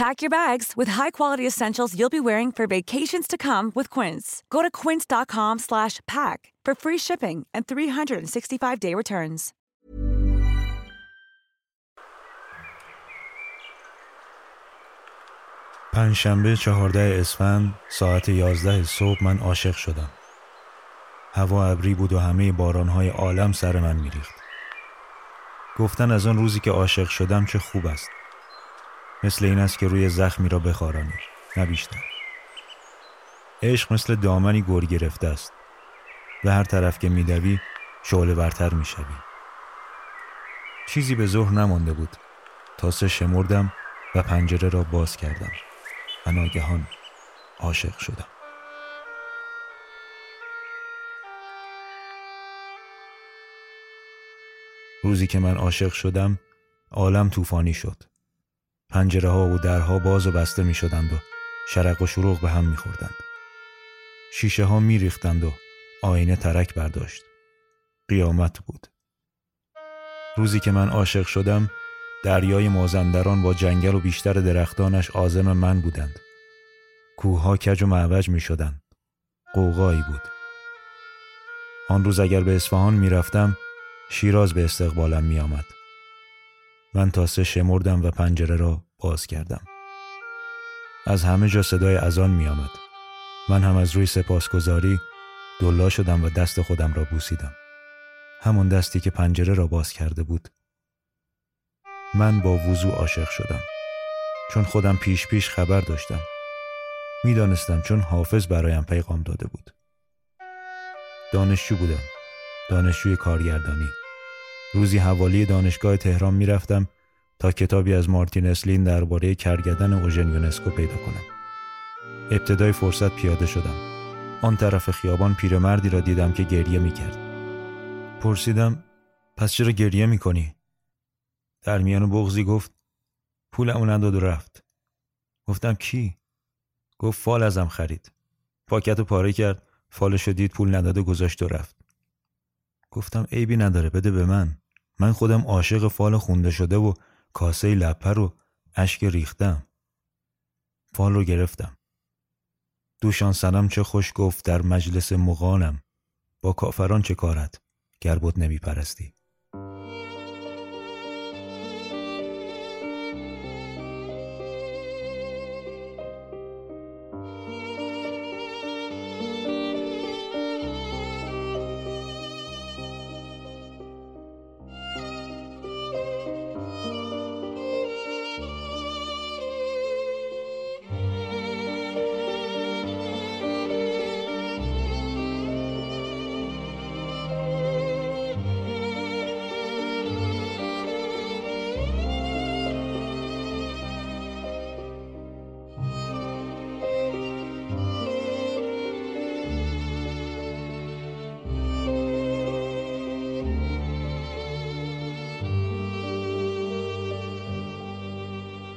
Pack your bags with high-quality essentials you'll be wearing for vacations to come with Quince. Go to quince.com/pack for free shipping and 365-day returns. پنجشنبه چهارده اسفند ساعت یازده صبح من عاشق شدم. هوا ابری بود و همه بارانهای عالم سر من میریخت. گفتن از آن روزی که عاشق شدم چه خوب است. مثل این است که روی زخمی را بخارانی نه بیشتر. عشق مثل دامنی گر گرفته است. به هر طرف که میدوی شعله برتر می‌شوی. چیزی به ظهر نمانده بود تا سه شمردم و پنجره را باز کردم. و ناگهان عاشق شدم روزی که من عاشق شدم عالم طوفانی شد پنجره ها و درها باز و بسته می شدند و شرق و شروق به هم می خوردند. شیشه ها می ریختند و آینه ترک برداشت قیامت بود روزی که من عاشق شدم دریای مازندران با جنگل و بیشتر درختانش آزم من بودند. کوهها کج و معوج می شدند. قوقایی بود. آن روز اگر به اصفهان می رفتم شیراز به استقبالم می آمد. من تا سه شمردم و پنجره را باز کردم. از همه جا صدای اذان می آمد. من هم از روی سپاسگزاری دلا شدم و دست خودم را بوسیدم. همون دستی که پنجره را باز کرده بود. من با وضوع عاشق شدم چون خودم پیش پیش خبر داشتم می‌دانستم چون حافظ برایم پیغام داده بود دانشجو بودم دانشجوی کارگردانی روزی حوالی دانشگاه تهران می‌رفتم تا کتابی از مارتین اسلین درباره کرگدن اوژن یونسکو پیدا کنم. ابتدای فرصت پیاده شدم. آن طرف خیابان پیرمردی را دیدم که گریه می‌کرد. پرسیدم پس چرا گریه می‌کنی؟ در میان بغزی گفت پولمو نداد و رفت. گفتم کی؟ گفت فال ازم خرید. پاکت و پاره کرد فالش دید پول نداده گذاشت و رفت. گفتم عیبی نداره بده به من. من خودم عاشق فال خونده شده و کاسه لپه رو اشک ریختم. فال رو گرفتم. دوشان چه خوش گفت در مجلس مغانم. با کافران چه کارت؟ گر بود نمی پرستی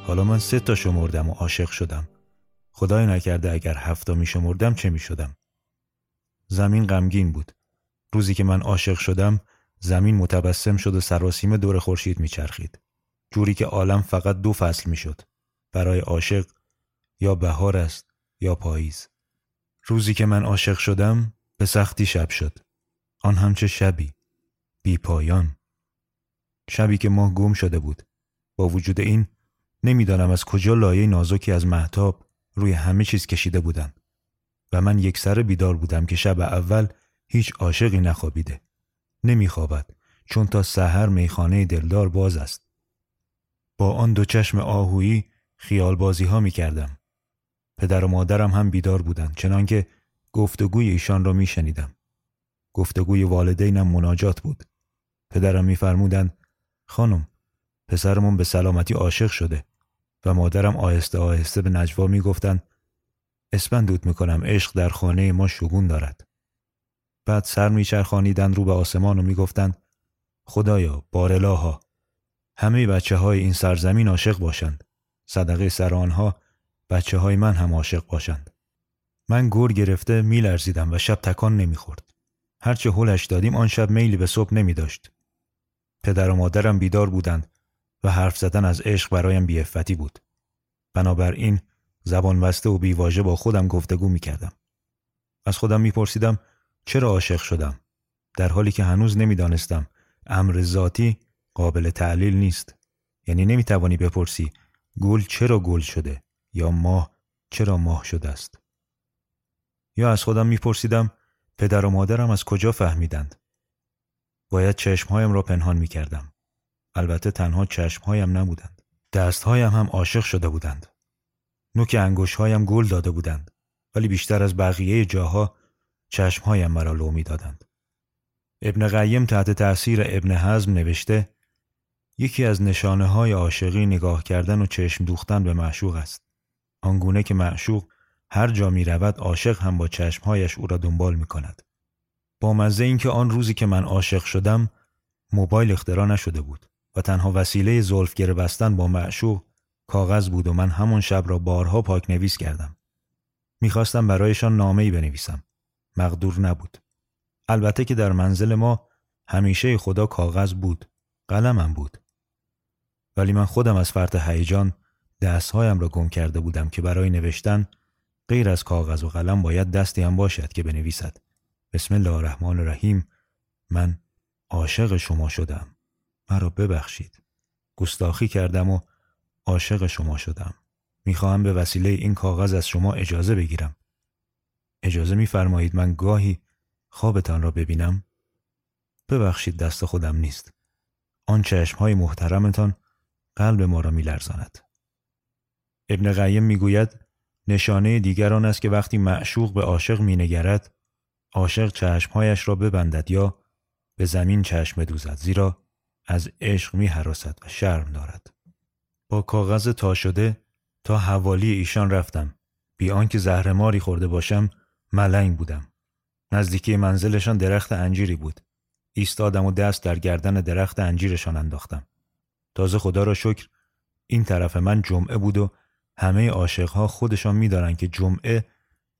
حالا من سه تا شمردم و عاشق شدم. خدای نکرده اگر هفتا می شمردم چه می شدم؟ زمین غمگین بود. روزی که من عاشق شدم زمین متبسم شد و سراسیم دور خورشید میچرخید. جوری که عالم فقط دو فصل می‌شد. برای عاشق یا بهار است یا پاییز. روزی که من عاشق شدم به سختی شب شد. آن همچه شبی. بی پایان. شبی که ماه گم شده بود. با وجود این نمی‌دانم از کجا لایه نازکی از محتاب روی همه چیز کشیده بودن و من یک سر بیدار بودم که شب اول هیچ عاشقی نخوابیده نمیخوابد چون تا سحر میخانه دلدار باز است با آن دو چشم آهویی خیال بازی ها می کردم. پدر و مادرم هم بیدار بودند چنانکه گفتگوی ایشان را می شنیدم. گفتگوی والدینم مناجات بود. پدرم میفرمودند خانم پسرمون به سلامتی عاشق شده و مادرم آهسته آهسته به نجوا می‌گفتند اسپندود می‌کنم عشق در خانه ما شگون دارد. بعد سر میچرخانیدند رو به آسمان و می‌گفتند خدایا بارلاها همه بچه های این سرزمین عاشق باشند. صدقه سر آنها بچه های من هم عاشق باشند. من گور گرفته میلرزیدم و شب تکان نمی‌خورد. هرچه هلش دادیم آن شب میلی به صبح نمی داشت. پدر و مادرم بیدار بودند و حرف زدن از عشق برایم بیفتی بود. بنابراین زبان بسته و بیواژه با خودم گفتگو می کردم. از خودم میپرسیدم چرا عاشق شدم؟ در حالی که هنوز نمی‌دانستم امر ذاتی قابل تعلیل نیست. یعنی نمی‌توانی بپرسی گل چرا گل شده یا ماه چرا ماه شده است. یا از خودم میپرسیدم پدر و مادرم از کجا فهمیدند؟ باید چشمهایم را پنهان می‌کردم. البته تنها چشمهایم نبودند. دستهایم هم عاشق شده بودند. نوک انگشتهایم گل داده بودند. ولی بیشتر از بقیه جاها چشمهایم مرا لو می‌دادند. ابن قیم تحت تأثیر ابن حزم نوشته یکی از نشانه های عاشقی نگاه کردن و چشم دوختن به معشوق است. آنگونه که معشوق هر جا می رود عاشق هم با چشمهایش او را دنبال می کند. با مزه اینکه آن روزی که من عاشق شدم موبایل اختراع نشده بود. و تنها وسیله زلفگره بستن با معشوق کاغذ بود و من همون شب را بارها پاک نویس کردم. می‌خواستم برایشان نامه ای بنویسم. مقدور نبود. البته که در منزل ما همیشه خدا کاغذ بود. قلمم بود. ولی من خودم از فرط هیجان دستهایم را گم کرده بودم که برای نوشتن غیر از کاغذ و قلم باید دستی هم باشد که بنویسد بسم الله الرحمن الرحیم من عاشق شما شدم مرا ببخشید. گستاخی کردم و عاشق شما شدم. می‌خواهم به وسیله این کاغذ از شما اجازه بگیرم. اجازه میفرمایید من گاهی خوابتان را ببینم؟ ببخشید دست خودم نیست. آن چشم های محترمتان قلب ما را میلرزاند. ابن قیم می‌گوید نشانه دیگران است که وقتی معشوق به عاشق مینگرد عاشق چشمهایش را ببندد یا به زمین چشم بدوزد. زیرا از عشق می حراسد و شرم دارد. با کاغذ تا شده تا حوالی ایشان رفتم. بی آنکه زهرماری خورده باشم ملنگ بودم. نزدیکی منزلشان درخت انجیری بود. ایستادم و دست در گردن درخت انجیرشان انداختم. تازه خدا را شکر این طرف من جمعه بود و همه عاشقها خودشان میدارند که جمعه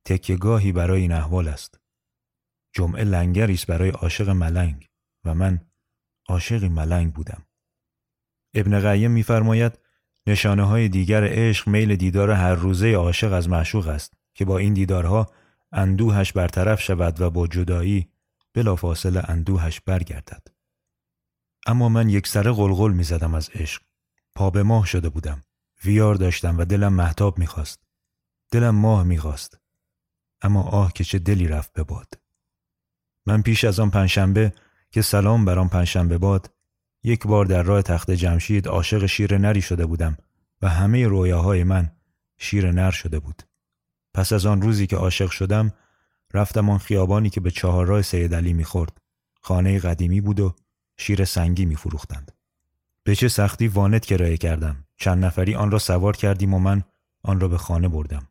تکیگاهی برای این احوال است. جمعه لنگری است برای عاشق ملنگ و من عاشقی ملنگ بودم. ابن قیم میفرماید نشانه های دیگر عشق میل دیدار هر روزه عاشق از معشوق است که با این دیدارها اندوهش برطرف شود و با جدایی بلافاصله اندوهش برگردد. اما من یک سره غلغل می زدم از عشق. پا به ماه شده بودم. ویار داشتم و دلم محتاب می‌خواست. دلم ماه می‌خواست. اما آه که چه دلی رفت به باد. من پیش از آن پنجشنبه که سلام بر آن پنجشنبه باد یک بار در راه تخت جمشید عاشق شیر نری شده بودم و همه رویاهای من شیر نر شده بود. پس از آن روزی که عاشق شدم رفتم آن خیابانی که به چهار راه سید علی می‌خورد. خانه قدیمی بود و شیر سنگی می فروختند. به چه سختی وانت کرایه کردم. چند نفری آن را سوار کردیم و من آن را به خانه بردم.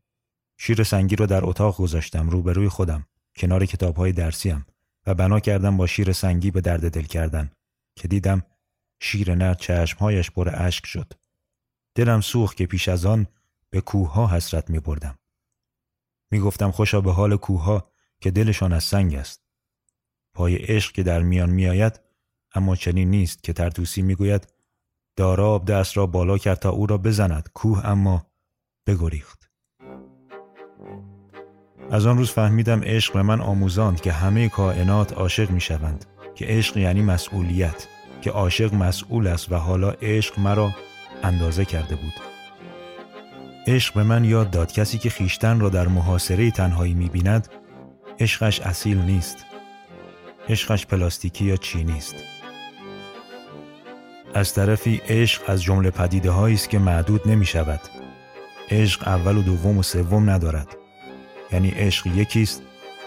شیر سنگی را در اتاق گذاشتم روبروی خودم کنار کتاب های درسیم و بنا کردم با شیر سنگی به درد دل کردن که دیدم شیر نر چشمهایش پر اشک شد. دلم سوخت که پیش از آن به کوه ها حسرت می بردم. می گفتم خوشا به حال کوه ها که دلشان از سنگ است. پای عشق که در میان میآید اما چنین نیست که ترتوسی می‌گوید داراب دست را بالا کرد تا او را بزند کوه اما بگریخت از آن روز فهمیدم عشق به من آموزاند که همه کائنات عاشق می شوند که عشق یعنی مسئولیت که عاشق مسئول است و حالا عشق مرا اندازه کرده بود. عشق به من یاد داد کسی که خیشتن را در محاصره تنهایی می بیند عشقش اصیل نیست. عشقش پلاستیکی یا چینی است از طرفی عشق از جمله پدیده است که معدود نمی شود عشق اول و دوم و سوم ندارد. یعنی عشق یکی است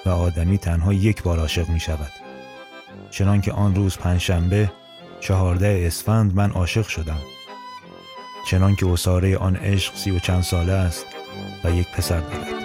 و آدمی تنها یک بار عاشق می شود چنان که آن روز پنجشنبه چهارده اسفند من عاشق شدم. چنان که اصاره آن عشق سی و چند ساله است و یک پسر دارد.